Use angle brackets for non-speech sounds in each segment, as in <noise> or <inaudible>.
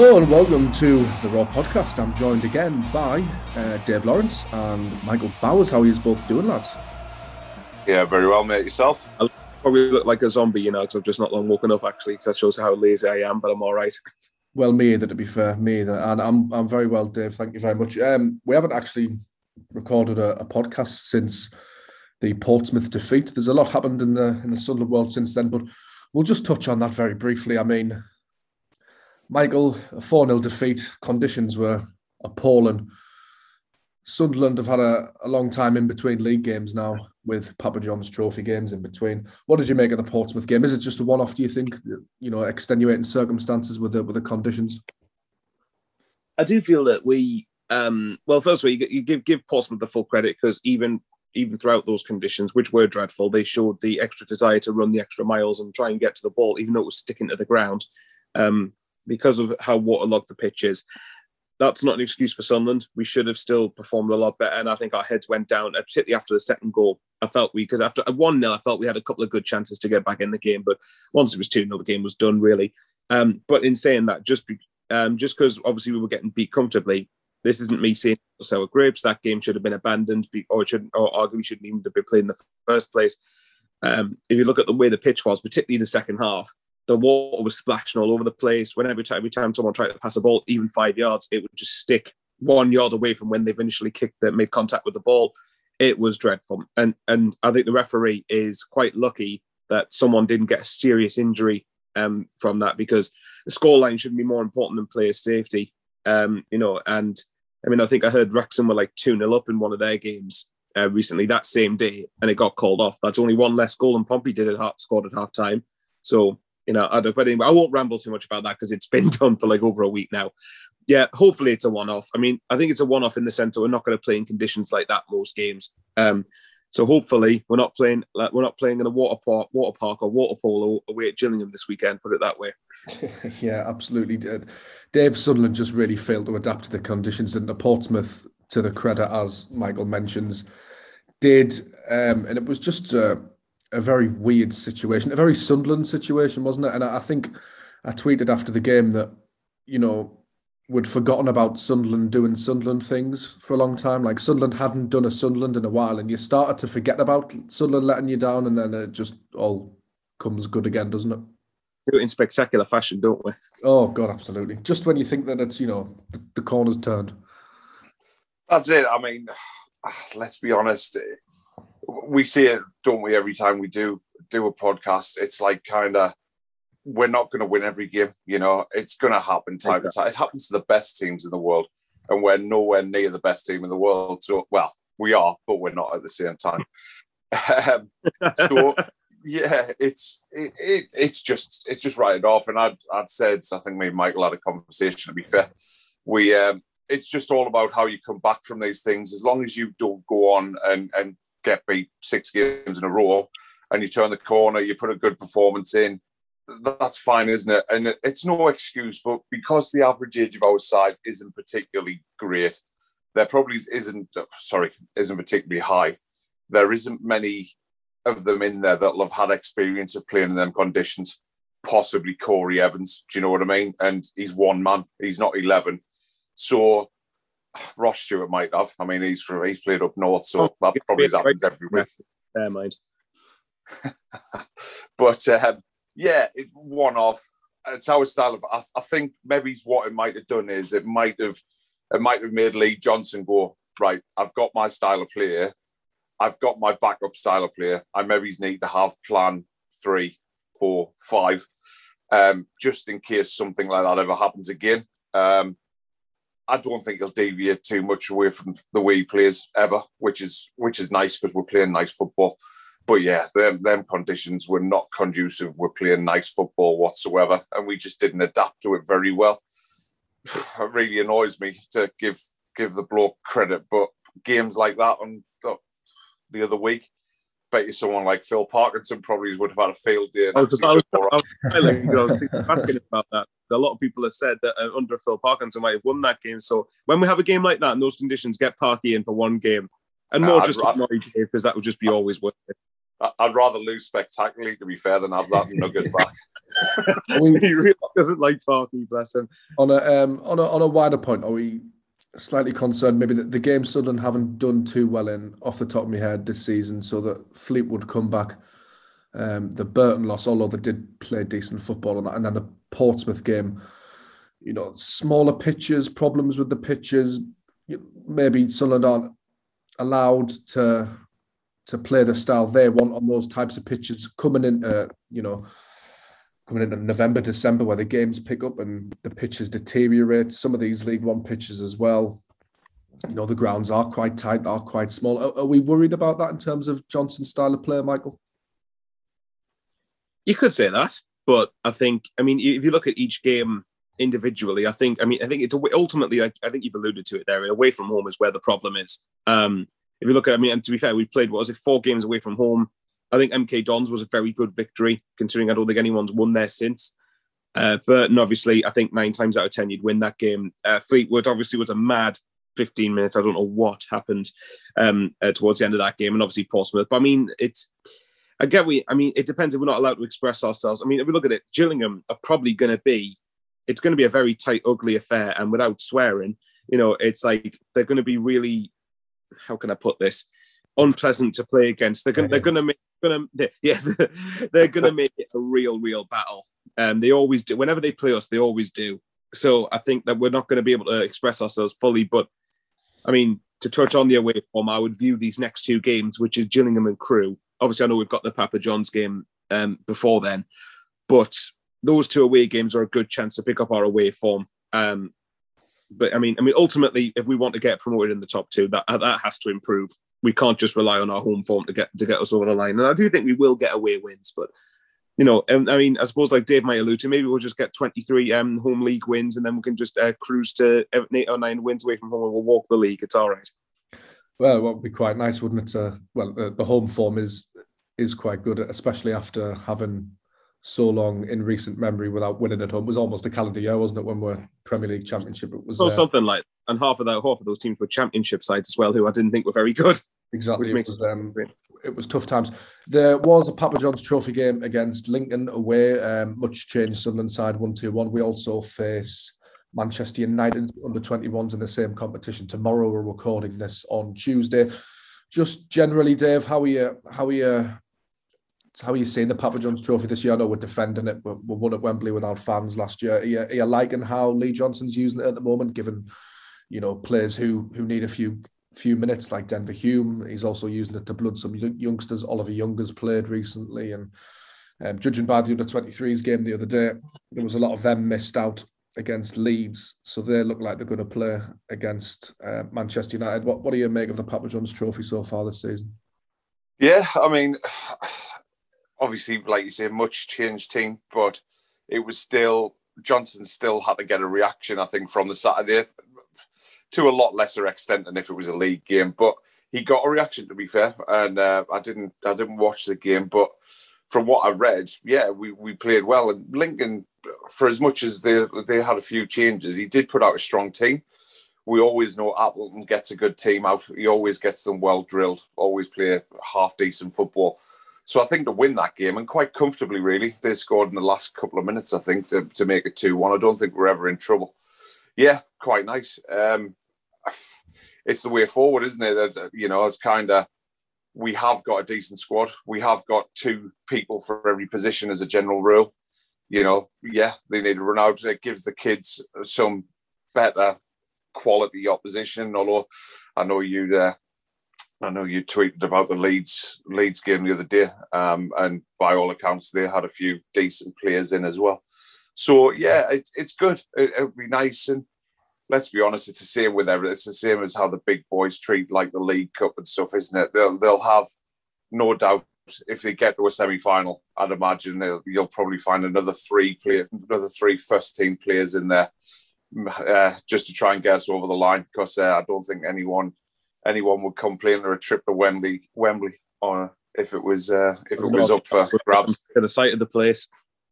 Hello and welcome to the Roar Podcast. I'm joined again by uh, Dave Lawrence and Michael Bowers. How are you both doing, lads? Yeah, very well, mate. Yourself? I probably look like a zombie, you know, because I've just not long woken up actually, because that shows how lazy I am. But I'm all right. Well, me either, to be fair, me either, and I'm I'm very well, Dave. Thank you very much. Um, we haven't actually recorded a, a podcast since the Portsmouth defeat. There's a lot happened in the in the Sunderland world since then, but we'll just touch on that very briefly. I mean, Michael, a 4 0 defeat, conditions were appalling. Sunderland have had a, a long time in between league games now with Papa John's trophy games in between. What did you make of the Portsmouth game? Is it just a one off, do you think? You know, extenuating circumstances with the with the conditions? I do feel that we um, well, first of all, you, you give give Portsmouth the full credit because even even throughout those conditions, which were dreadful, they showed the extra desire to run the extra miles and try and get to the ball, even though it was sticking to the ground. Um, because of how waterlogged the pitch is. That's not an excuse for Sunderland. We should have still performed a lot better. And I think our heads went down, particularly after the second goal. I felt we, because after 1 0, I felt we had a couple of good chances to get back in the game. But once it was 2 0, the game was done, really. Um, but in saying that, just um, just because obviously we were getting beat comfortably, this isn't me saying sour grapes. That game should have been abandoned, or shouldn't, or arguably shouldn't even have been played in the first place. Um, if you look at the way the pitch was, particularly the second half, the water was splashing all over the place. When every time, every time someone tried to pass a ball, even five yards, it would just stick one yard away from when they've initially kicked that made contact with the ball. It was dreadful. And and I think the referee is quite lucky that someone didn't get a serious injury um, from that because the scoreline shouldn't be more important than player safety. Um, you know, and I mean, I think I heard Wrexham were like 2 0 up in one of their games uh, recently that same day, and it got called off. That's only one less goal than Pompey did at half, scored at half time. So you know, I but anyway, I won't ramble too much about that because it's been <laughs> done for like over a week now. Yeah, hopefully it's a one-off. I mean, I think it's a one-off in the sense that we're not going to play in conditions like that most games. Um, so hopefully we're not playing like we're not playing in a water park, water park or water polo away at Gillingham this weekend. Put it that way. <laughs> yeah, absolutely. Dave Sunderland just really failed to adapt to the conditions, and the Portsmouth, to the credit as Michael mentions, did, um, and it was just. Uh, a very weird situation, a very Sunderland situation, wasn't it? And I, I think I tweeted after the game that, you know, we'd forgotten about Sunderland doing Sunderland things for a long time. Like Sunderland hadn't done a Sunderland in a while, and you started to forget about Sunderland letting you down, and then it just all comes good again, doesn't it? Do it in spectacular fashion, don't we? Oh God, absolutely. Just when you think that it's you know the, the corner's turned. That's it. I mean, <sighs> let's be honest we see it, don't we? Every time we do do a podcast, it's like kind of we're not going to win every game. You know, it's going to happen time to time. It happens to the best teams in the world, and we're nowhere near the best team in the world. So, well, we are, but we're not at the same time. <laughs> um, so, yeah, it's it, it, it's just it's just write it off. And I'd I'd said I think me and Michael had a conversation. To be fair, we um, it's just all about how you come back from these things. As long as you don't go on and and get beat six games in a row and you turn the corner, you put a good performance in, that's fine, isn't it? And it's no excuse, but because the average age of our side isn't particularly great, there probably isn't, sorry, isn't particularly high. There isn't many of them in there that'll have had experience of playing in them conditions. Possibly Corey Evans, do you know what I mean? And he's one man, he's not 11. So Ross Stewart might have. I mean, he's from, he's played up north, so oh, that probably happens every week. <laughs> Fair mind. <laughs> but um, yeah, it's one off. It's our style of. I, I think maybe what it might have done is it might have it might have made Lee Johnson go right. I've got my style of player. I've got my backup style of player. I maybe need to have plan three, four, five, um, just in case something like that ever happens again. Um, I don't think he'll deviate too much away from the way he plays ever, which is which is nice because we're playing nice football. But yeah, them, them conditions were not conducive. We're playing nice football whatsoever, and we just didn't adapt to it very well. <sighs> It really annoys me to give give the bloke credit, but games like that on uh, the other week, bet you someone like Phil Parkinson probably would have had a field day. I was, I was, I was, asking about that. A lot of people have said that uh, under Phil Parkinson might have won that game. So when we have a game like that in those conditions, get Parky in for one game and more just I'd, annoy because that would just be always worth it. I'd rather lose spectacularly, to be fair, than have that nugget <laughs> back. we, <laughs> he really doesn't like Parky, bless him. On a um, on a on a wider point, are we slightly concerned maybe that the game Sunderland haven't done too well in off the top of my head this season, so that Fleetwood come back. Um, the Burton loss, although they did play decent football on that, and then the Portsmouth game, you know, smaller pitches, problems with the pitches, maybe Sunderland aren't allowed to to play the style they want on those types of pitches coming in, uh, you know, coming into November, December, where the games pick up and the pitches deteriorate. Some of these League One pitches as well. You know, the grounds are quite tight, are quite small. Are, are we worried about that in terms of Johnson's style of play, Michael? You could say that, but I think, I mean, if you look at each game individually, I think, I mean, I think it's ultimately, I, I think you've alluded to it there. Away from home is where the problem is. Um, if you look at, I mean, and to be fair, we've played what was it, four games away from home. I think MK Dons was a very good victory, considering I don't think anyone's won there since. Uh, Burton, obviously, I think nine times out of ten you'd win that game. Uh, Fleetwood obviously was a mad 15 minutes. I don't know what happened um, uh, towards the end of that game, and obviously Portsmouth. But I mean, it's I get we. I mean, it depends if we're not allowed to express ourselves. I mean, if we look at it, Gillingham are probably going to be. It's going to be a very tight, ugly affair, and without swearing, you know, it's like they're going to be really how can I put this? Unpleasant to play against. They're going. They're going to make. To. <laughs> Yeah. They're to make it a real, real battle. Um, they always do. Whenever they play us, they always do. So I think that we're not going to be able to express ourselves fully. But I mean, to touch on the away form, I would view these next two games, which is Gillingham and Crewe. Obviously, I know we've got the Papa John's game um, before then, but those two away games are a good chance to pick up our away form. Um, but I mean, I mean, ultimately, if we want to get promoted in the top two, that that has to improve. We can't just rely on our home form to get to get us over the line. And I do think we will get away wins, but you know, um, I mean, I suppose like Dave might allude to, maybe we'll just get 23 um, home league wins, and then we can just uh, cruise to eight or nine wins away from home, and we'll walk the league. It's all right. Well, it would be quite nice, wouldn't it? Uh, well, the, the home form is is quite good, especially after having so long in recent memory without winning at home. It was almost a calendar year, wasn't it, when we're Premier League Championship? It was so uh, something like, and half of that, half of those teams were Championship sides as well, who I didn't think were very good. Exactly, it was, um, it was tough times. There was a Papa John's Trophy game against Lincoln away. Um, much changed. Sunderland side one two one. We also face Manchester United under 21s in the same competition tomorrow. We're recording this on Tuesday. Just generally, Dave, how are you? How are you? how are you seeing the Papa John's Trophy this year? I know we're defending it, but we won at Wembley without fans last year. Are you, are you liking how Lee Johnson's using it at the moment, given you know players who who need a few few minutes like Denver Hume? He's also using it to blood some youngsters. Oliver Young has played recently, and um, judging by the under 23s game the other day, there was a lot of them missed out against Leeds, so they look like they're going to play against uh, Manchester United. What what do you make of the Papa John's Trophy so far this season? Yeah, I mean obviously, like you say, much changed team, but it was still Johnson still had to get a reaction. I think from the Saturday to a lot lesser extent than if it was a league game, but he got a reaction. To be fair, and uh, I didn't I didn't watch the game, but from what I read, yeah, we, we played well. And Lincoln, for as much as they they had a few changes, he did put out a strong team. We always know Appleton gets a good team out. He always gets them well drilled. Always play half decent football. So I think to win that game and quite comfortably, really, they scored in the last couple of minutes. I think to, to make it two one. I don't think we're ever in trouble. Yeah, quite nice. Um, it's the way forward, isn't it? That, you know, it's kind of we have got a decent squad. We have got two people for every position as a general rule. You know, yeah, they need to run out. It gives the kids some better quality opposition. Although I know you uh, I know you tweeted about the Leeds Leeds game the other day, um, and by all accounts, they had a few decent players in as well. So yeah, it, it's good. It, would be nice, and let's be honest, it's the same with everything. It's the same as how the big boys treat like the League Cup and stuff, isn't it? They'll they'll have no doubt if they get to a semi final. I'd imagine you'll probably find another three player, another three first team players in there, uh, just to try and get us over the line. Because uh, I don't think anyone anyone would complain or a trip to Wembley, Wembley, or if it was uh, if it was up for grabs. <laughs> To the sight of the place.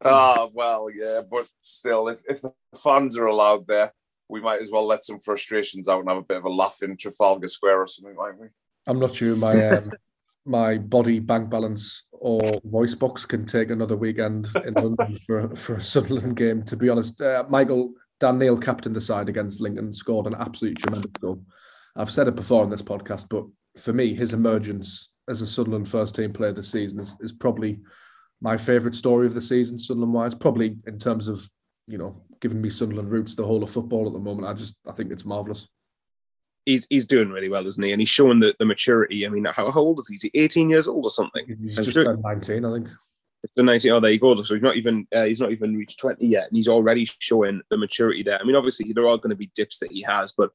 Ah, well, yeah, but still, if, if the fans are allowed there, we might as well let some frustrations out and have a bit of a laugh in Trafalgar Square or something like we. I'm not sure my um, <laughs> my body bank balance or voice box can take another weekend in London <laughs> for, for a Sunderland game. To be honest, uh, Michael Dan Neil captained the side against Lincoln, scored an absolutely tremendous goal. I've said it before on this podcast, but for me, his emergence as a Sunderland first team player this season is, is probably my favourite story of the season, Sunderland wise. Probably in terms of you know giving me Sunderland roots the whole of football at the moment. I just I think it's marvelous he's he's doing really well, isn't he? And he's showing the, the maturity. I mean, how, how old is he? Is he 18 years old or something? He's just sure, 19, I think. The 19. Oh, there you go. So he's not even uh, he's not even reached 20 yet, and he's already showing the maturity there. I mean, obviously there are going to be dips that he has, but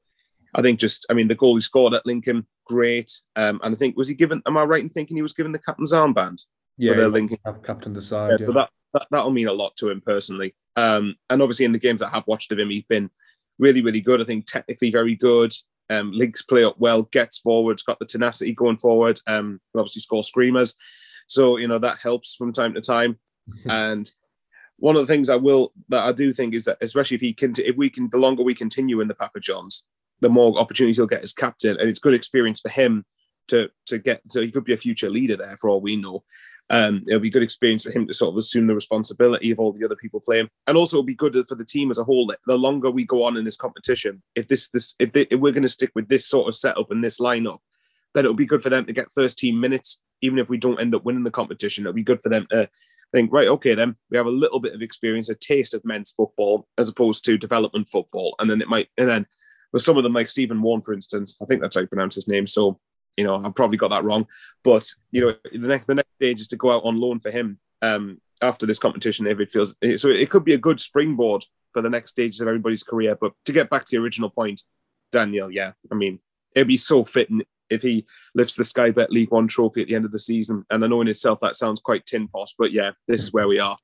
I think just I mean the goal he scored at Lincoln, great. Um, and I think was he given? Am I right in thinking he was given the captain's armband? Yeah, the Lincoln captain decide. Yeah, yeah. that, that that'll mean a lot to him personally. Um, and obviously in the games that I have watched of him, he's been really, really good. I think technically very good. Um, links play up well, gets forwards, got the tenacity going forward. Um, obviously score screamers, so you know that helps from time to time. <laughs> and one of the things I will that I do think is that especially if he can, if we can, the longer we continue in the Papa Johns, the more opportunities he'll get as captain, and it's good experience for him to to get. So he could be a future leader there for all we know. Um, it'll be a good experience for him to sort of assume the responsibility of all the other people playing, and also it'll be good for the team as a whole. The longer we go on in this competition, if this this if, if we're going to stick with this sort of setup and this lineup, then it'll be good for them to get first team minutes, even if we don't end up winning the competition. It'll be good for them to think, right, okay, then we have a little bit of experience, a taste of men's football as opposed to development football, and then it might, and then with some of them like Stephen Wearne, for instance, I think that's how you pronounce his name. So you know, I've probably got that wrong. But you know, the next the next stage is to go out on loan for him um, after this competition if it feels so. It could be a good springboard for the next stages of everybody's career. But to get back to the original point, Dan Neil, yeah, I mean, it'd be so fitting if he lifts the Sky Bet League One trophy at the end of the season. And I know in itself that sounds quite tin pot, but yeah, this is where we are.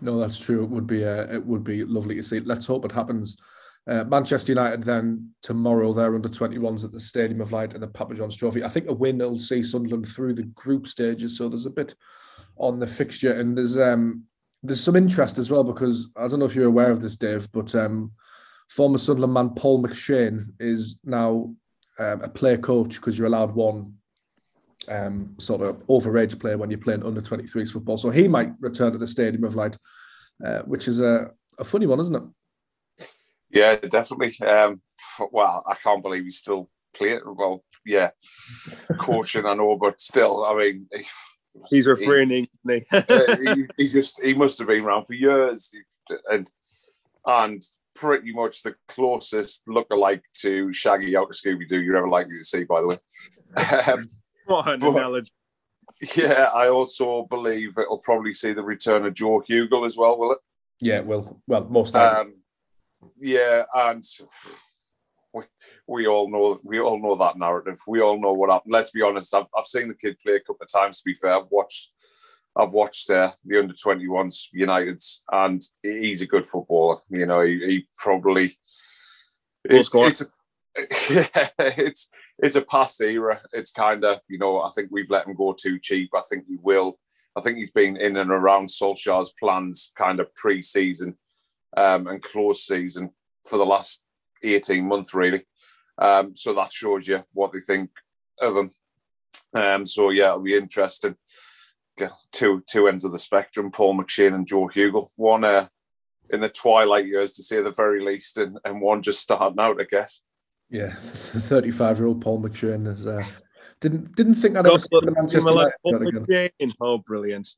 No, that's true. It would be uh, it would be lovely to see. Let's hope it happens uh, Manchester United then tomorrow they're under 21s at the Stadium of Light in the Papa John's Trophy. I think a win will see Sunderland through the group stages, so there's a bit on the fixture and there's um there's some interest as well because I don't know if you're aware of this, Dave, but um, former Sunderland man Paul McShane is now um, a player coach because you're allowed one um, sort of overage player when you're playing under 23s football. So he might return to the Stadium of Light, uh, which is a, a funny one, isn't it? Yeah, definitely. Um, well, I can't believe he's still playing. Well, yeah, coaching, I know, but still, I mean, he's refraining. He, he, <laughs> he, just he must have been around for years, and and pretty much the closest look-alike to Shaggy out of Scooby Doo you're ever likely to see. By the way, um, what an but, analogy. Yeah, I also believe it'll probably see the return of Joe Hugill as well. Will it? Yeah, it will. Well, most likely. Um, yeah, and we, we all know we all know that narrative. We all know what happened. Let's be honest. I've, I've seen the kid play a couple of times. To be fair, I've watched I've watched uh, the under twenty ones United's, and he's a good footballer. You know, he, he probably it's, it's a, yeah, <laughs> it's it's a past era. It's kind of you know I think we've let him go too cheap. I think he will. I think he's been in and around Solskjaer's plans kind of pre-season um, and close season for the last 18 months, really. Um, so that shows you what they think of him. Um, so yeah, it'll be interesting. Two two ends of the spectrum: Paul McShane and Joe Hugill. One uh, in the twilight years, to say the very least, and, and one just starting out, I guess. Yeah, <laughs> thirty-five-year-old Paul McShane is. Uh, didn't didn't think I'd ever see Manchester United again. Oh, brilliant!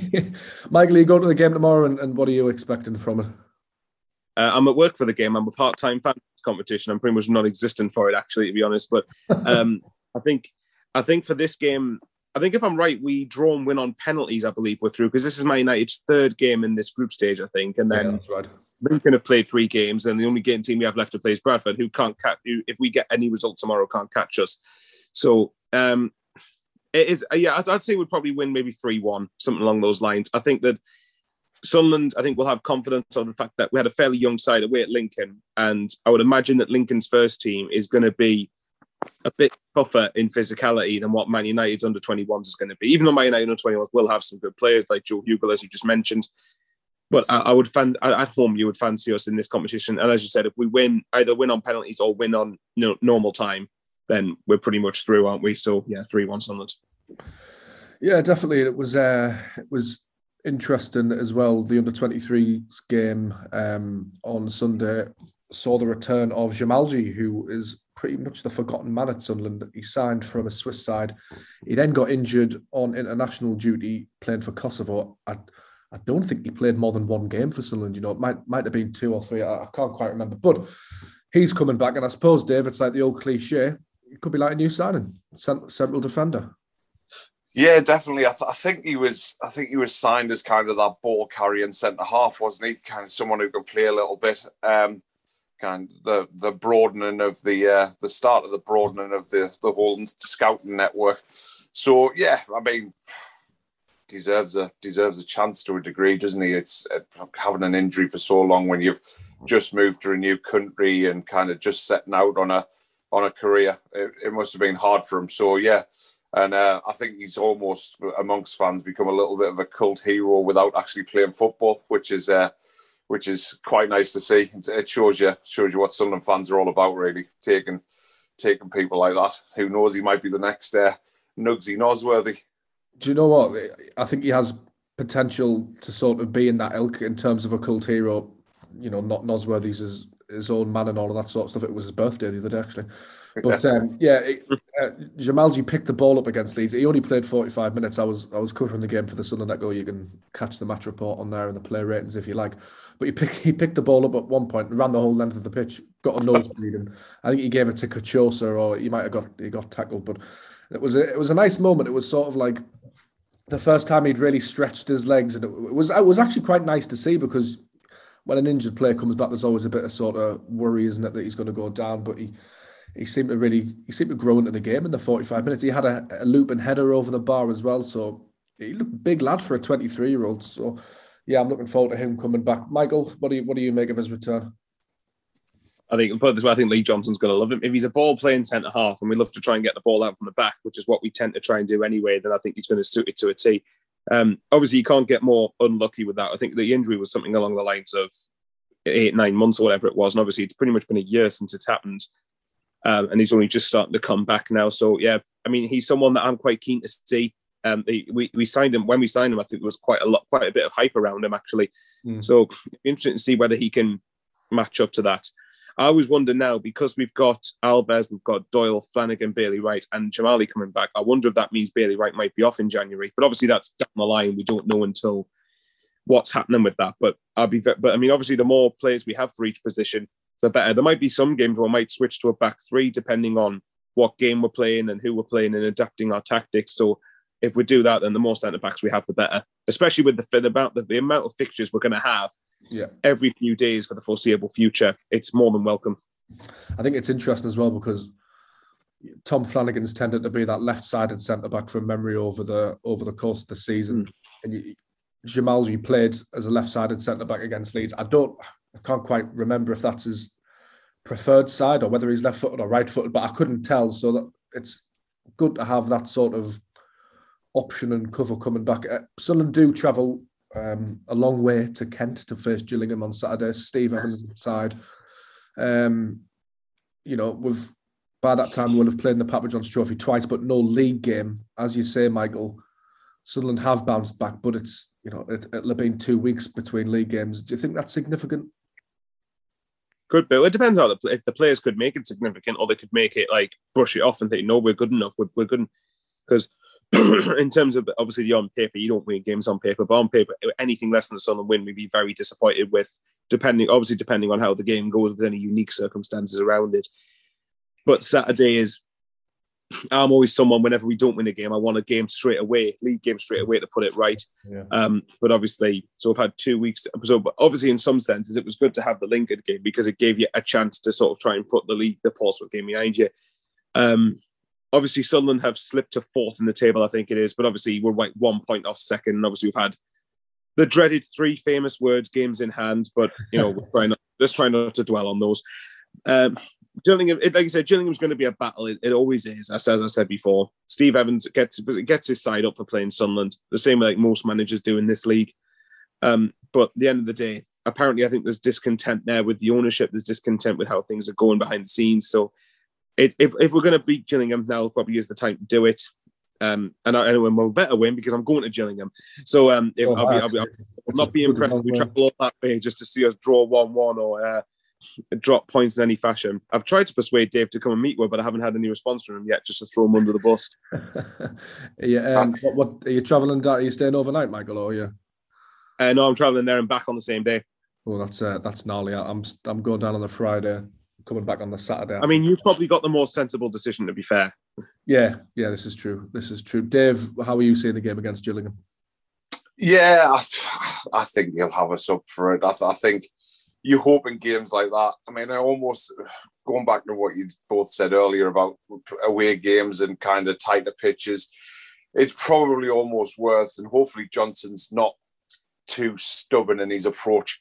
<laughs> Michael, you go to the game tomorrow, and, and what are you expecting from it? Uh, I'm at work for the game. I'm a part-time fan of this competition. I'm pretty much non-existent for it, actually, to be honest. But um, <laughs> I think, I think for this game, I think if I'm right, we draw and win on penalties. I believe we're through because this is my United's third game in this group stage. I think, and then yeah, right. Lincoln have played three games, and the only game team we have left to play is Bradford, who can't catch. Who, if we get any result tomorrow, can't catch us. So um, it is. Uh, yeah, I'd, I'd say we'd probably win maybe three-one, something along those lines. I think that Sunderland, I think, will have confidence on the fact that we had a fairly young side away at Lincoln, and I would imagine that Lincoln's first team is going to be a bit tougher in physicality than what Man United's under 21s is going to be. Even though Man United under 21s will have some good players like Joe Hugill, as you just mentioned, but I, would fan at home you would fancy us in this competition. And as you said, if we win, either win on penalties or win on normal time, then we're pretty much through, aren't we? So yeah, three one Sunderland. Yeah, definitely. It was uh, it was interesting as well. The under 23s game um, on Sunday saw the return of Xhemajli, who is pretty much the forgotten man at Sunderland. He signed from a Swiss side. He then got injured on international duty playing for Kosovo. I, I don't think he played more than one game for Sunderland. You know, it might might have been two or three. I, I can't quite remember. But he's coming back, and I suppose Dave, it's like the old cliche. It could be like a new signing, central defender. Yeah, definitely. I, th- I, think he was. I think he was signed as kind of that ball carrying centre half, wasn't he? Kind of someone who can play a little bit. Um, kind of the the broadening of the uh, the start of the broadening of the the whole scouting network. So yeah, I mean, deserves a deserves a chance to a degree, doesn't he? It's uh, having an injury for so long when you've just moved to a new country and kind of just setting out on a on a career. It, it must have been hard for him. So yeah, and uh, I think he's almost amongst fans become a little bit of a cult hero without actually playing football, which is uh, which is quite nice to see. It shows you shows you what Sunderland fans are all about, really taking taking people like that. Who knows? He might be the next uh, Nugsy Nosworthy. Do you know what? I think he has potential to sort of be in that ilk in terms of a cult hero. You know, not Nosworthy's his, his own man and all of that sort of stuff. It was his birthday the other day, actually. But um, yeah, it, uh, Xhemajli picked the ball up against Leeds. He only played 45 minutes. I was I was covering the game for the Sunderland Echo. You can catch the match report on there and the play ratings if you like. But he picked he picked the ball up at one point, ran the whole length of the pitch, got a nosebleed, and I think he gave it to Carchosa or he might have got he got tackled. But it was a, it was a nice moment. It was sort of like the first time he'd really stretched his legs, and it was it was actually quite nice to see because when an injured player comes back, there's always a bit of sort of worry, isn't it, that he's going to go down, but he he seemed to really he seemed to grow into the game in the 45 minutes. He had a, a loop and header over the bar as well. So he looked big lad for a 23 year old. So yeah, I'm looking forward to him coming back. Michael, what do you what do you make of his return? I think put this way, I think Lee Johnson's going to love him. If he's a ball playing centre half and we love to try and get the ball out from the back, which is what we tend to try and do anyway, then I think he's going to suit it to a T. Um, obviously, you can't get more unlucky with that. I think the injury was something along the lines of eight, nine months or whatever it was. And obviously, it's pretty much been a year since it's happened um, and he's only just starting to come back now. So yeah, I mean, he's someone that I'm quite keen to see. Um, we we signed him when we signed him. I think there was quite a lot, quite a bit of hype around him actually. Mm. So interesting to see whether he can match up to that. I always wonder now because we've got Alves, we've got Doyle, Flanagan, Bailey Wright, and Xhemajli coming back. I wonder if that means Bailey Wright might be off in January. But obviously that's down the line. We don't know until what's happening with that. But I'll be. But I mean, obviously, the more players we have for each position, the better. There might be some games where we might switch to a back three depending on what game we're playing and who we're playing and adapting our tactics. So if we do that, then the more centre backs we have, the better. Especially with the about the, the amount of fixtures we're going to have yeah. every few days for the foreseeable future. It's more than welcome. I think it's interesting as well because Tom Flanagan's tended to be that left-sided centre back from memory over the over the course of the season, mm. and you, Xhemajli played as a left-sided centre back against Leeds. I don't, I can't quite remember if that's his preferred side or whether he's left-footed or right-footed, but I couldn't tell. So that it's good to have that sort of option and cover coming back. Uh, Sunderland do travel um, a long way to Kent to face Gillingham on Saturday. Steve Evans side. Um, you know, we've by that time we'll have played in the Papa John's Trophy twice, but no league game. As you say, Michael, Sunderland have bounced back, but it's you know it, will have been two weeks between league games. Do you think that's significant? Could be. It depends how the if the players could make it significant, or they could make it like brush it off and think, no, we're good enough. We're, we're good because <clears throat> in terms of obviously the on paper, you don't win games on paper, but on paper, anything less than the Sunderland win, we'd be very disappointed with. Depending, obviously, depending on how the game goes, with any unique circumstances around it. But Saturday is I'm always someone whenever we don't win a game, I want a game straight away, league game straight away to put it right. Yeah. Um, but obviously, so I've had two weeks. To, so, but obviously, in some senses, it was good to have the Lincoln game because it gave you a chance to sort of try and put the league, the Portsmouth game behind you. Um, obviously, Sunderland have slipped to fourth in the table, I think it is. But obviously, we're like one point off second. And obviously, we've had the dreaded three famous words games in hand. But you know, we're <laughs> trying not, let's try not to dwell on those. Um, Gillingham, like I said, Gillingham's going to be a battle. It, it always is, as, as I said before. Steve Evans gets gets his side up for playing Sunderland, the same way like most managers do in this league. Um, but at the end of the day, apparently, I think there's discontent there with the ownership. There's discontent with how things are going behind the scenes. So, it, if if we're going to beat Gillingham now, probably is the time to do it. Um, and I, anyway, we'll better win because I'm going to Gillingham. So um, if, Oh, I'll, be, I'll, be, I'll not be impressed if we travel all that way just to see us draw one-one or uh, drop points in any fashion. I've tried to persuade Dave to come and meet with, but I haven't had any response from him yet, just to throw him under the bus. <laughs> yeah, um, what, what are you traveling down? Are you staying overnight, Michael? Or are you? Uh, no, I'm traveling there and back on the same day. Well, that's uh, that's gnarly. I'm I'm going down on the Friday, coming back on the Saturday. I mean, you've probably got the more sensible decision, to be fair. yeah, yeah, this is true. This is true. Dave, how are you seeing the game against Gillingham? Yeah, I, th- I think he'll have us up for it. I, th- I think you hope in games like that. I mean, I almost going back to what you both said earlier about away games and kind of tighter pitches. It's probably almost worth, and hopefully Johnson's not too stubborn in his approach.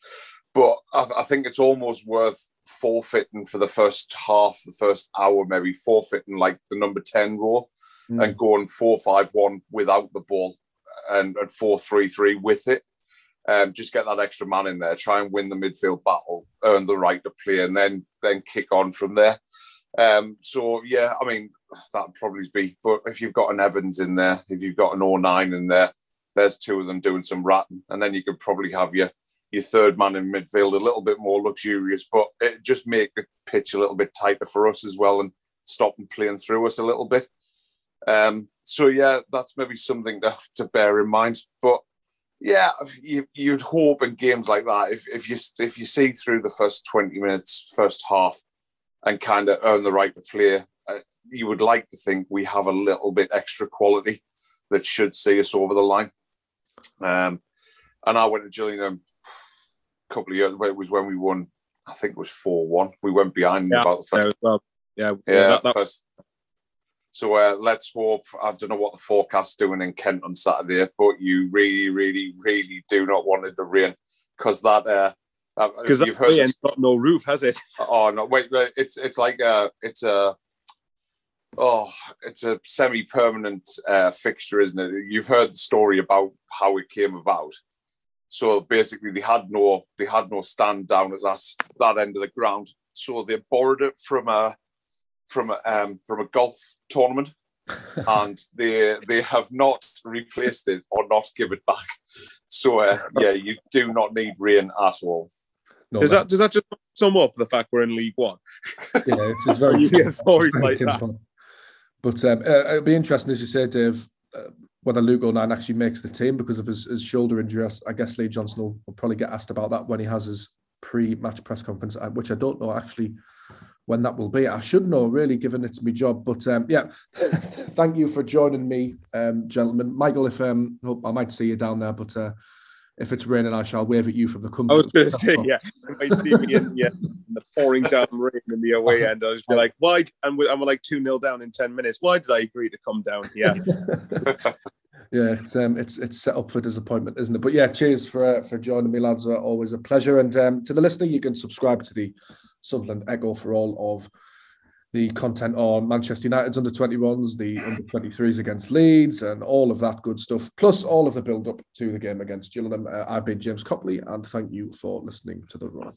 But I, I think it's almost worth forfeiting for the first half, the first hour, maybe forfeiting like the number ten role Mm. and going four five one without the ball and, and four three three with it. Um, just get that extra man in there, try and win the midfield battle, earn the right to play, and then then kick on from there. Um, so yeah, I mean that'd probably be. But if you've got an Evans in there, if you've got an O'Nien in there, there's two of them doing some ratting, and then you could probably have your your third man in midfield a little bit more luxurious, but it just make the pitch a little bit tighter for us as well, and stop them playing through us a little bit. Um, so yeah, that's maybe something to, to bear in mind. But yeah, you, you'd hope in games like that if, if you if you see through the first twenty minutes, first half, and kind of earn the right to play, uh, you would like to think we have a little bit extra quality that should see us over the line. Um, and I went to Gillingham a couple of years. Ago. It was when we won. I think it was four one. We went behind Yeah. about the first Yeah, well, yeah, yeah, that- that- first. So uh, let's hope. I don't know what the forecast's doing in Kent on Saturday, but you really, really, really do not want it to rain because that. Uh, because you've heard. This, got no roof, has it? <laughs> oh no! Wait, wait, it's it's like a it's a oh it's a semi-permanent uh, fixture, isn't it? You've heard the story about how it came about. So basically, they had no they had no stand down at that that end of the ground. So they borrowed it from a from a um, from a golf tournament, <laughs> and they they have not replaced it or not give it back. So uh, yeah, you do not need rain at all. No, Does man. that does that just sum up the fact we're in League One? Yeah, it's, it's very. <laughs> You hear stories like that. But um, uh, it'll be interesting, as you say, Dave, uh, whether Luke O'Nien actually makes the team because of his, his shoulder injury. I guess Lee Johnson will, will probably get asked about that when he has his pre-match press conference, uh, which I don't know actually when that will be. I should know, really, given it's my job. But um, yeah, <laughs> thank you for joining me, um, gentlemen. Michael, if um, I might see you down there, but uh, if it's raining, I shall wave at you from the comfort. I was going to say, yeah, you might see me in, yeah, in the pouring down rain in the away end. I'll just be like, why? And we're, and we're like 2 0 down in 10 minutes. Why did I agree to come down here? <laughs> yeah, it's um, it's it's set up for disappointment, isn't it? But yeah, cheers for uh, for joining me, lads. Uh, always a pleasure. And um, to the listener, you can subscribe to the Sunderland Echo for all of the content on Manchester United's under 21s, the under 23s against Leeds, and all of that good stuff, plus all of the build up to the game against Gillingham. Uh, I've been James Copley, and thank you for listening to the run.